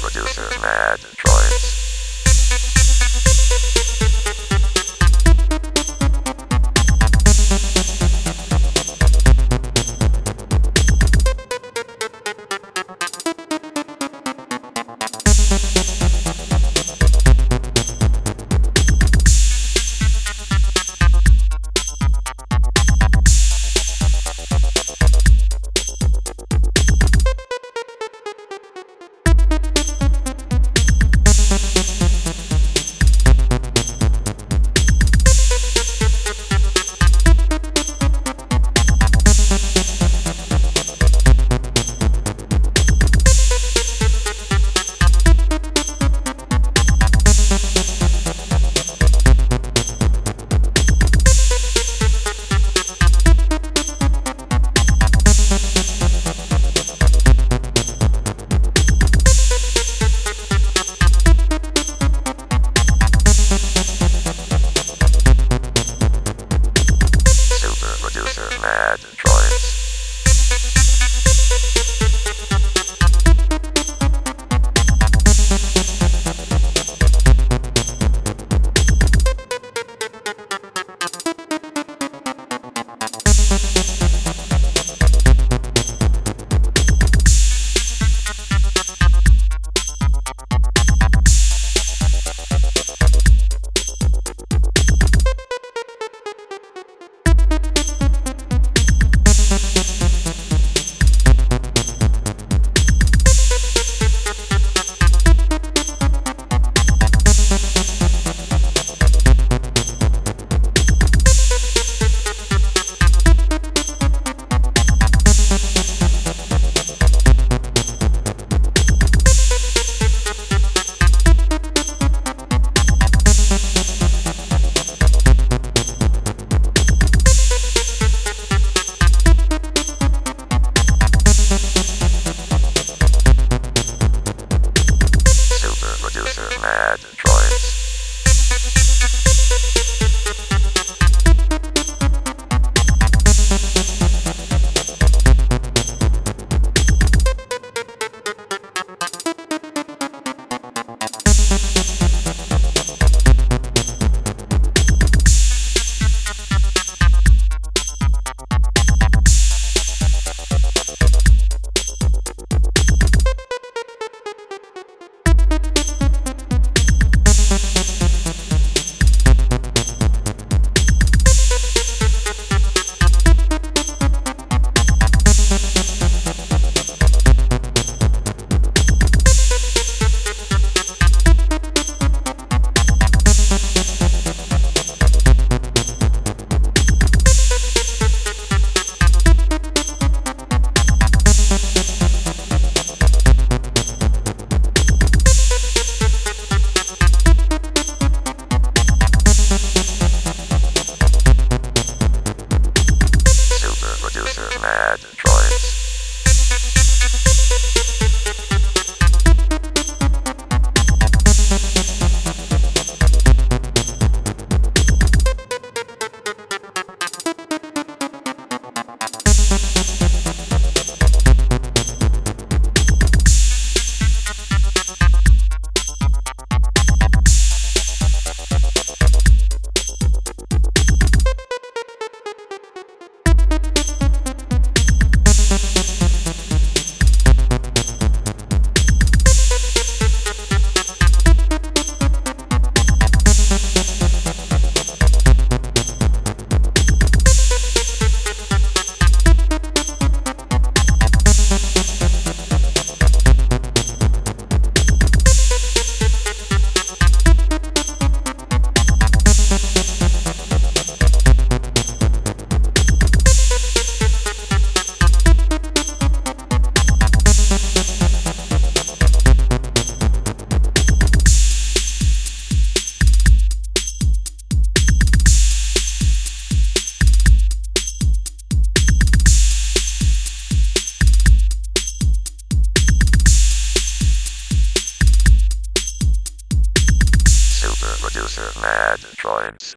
Producer Mad Troyes. Producer Mad producer Mad Troyes.